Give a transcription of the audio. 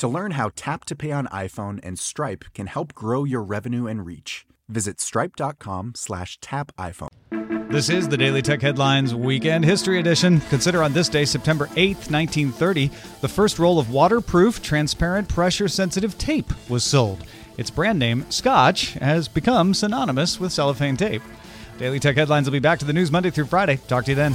To learn how Tap to Pay on iPhone and Stripe can help grow your revenue and reach, visit stripe.com slash tap iPhone. This is the Daily Tech Headlines Weekend History Edition. Consider on this day, September 8th, 1930, the first roll of waterproof, transparent, pressure sensitive tape was sold. Its brand name, Scotch, has become synonymous with cellophane tape. Daily Tech Headlines will be back to the news Monday through Friday. Talk to you then.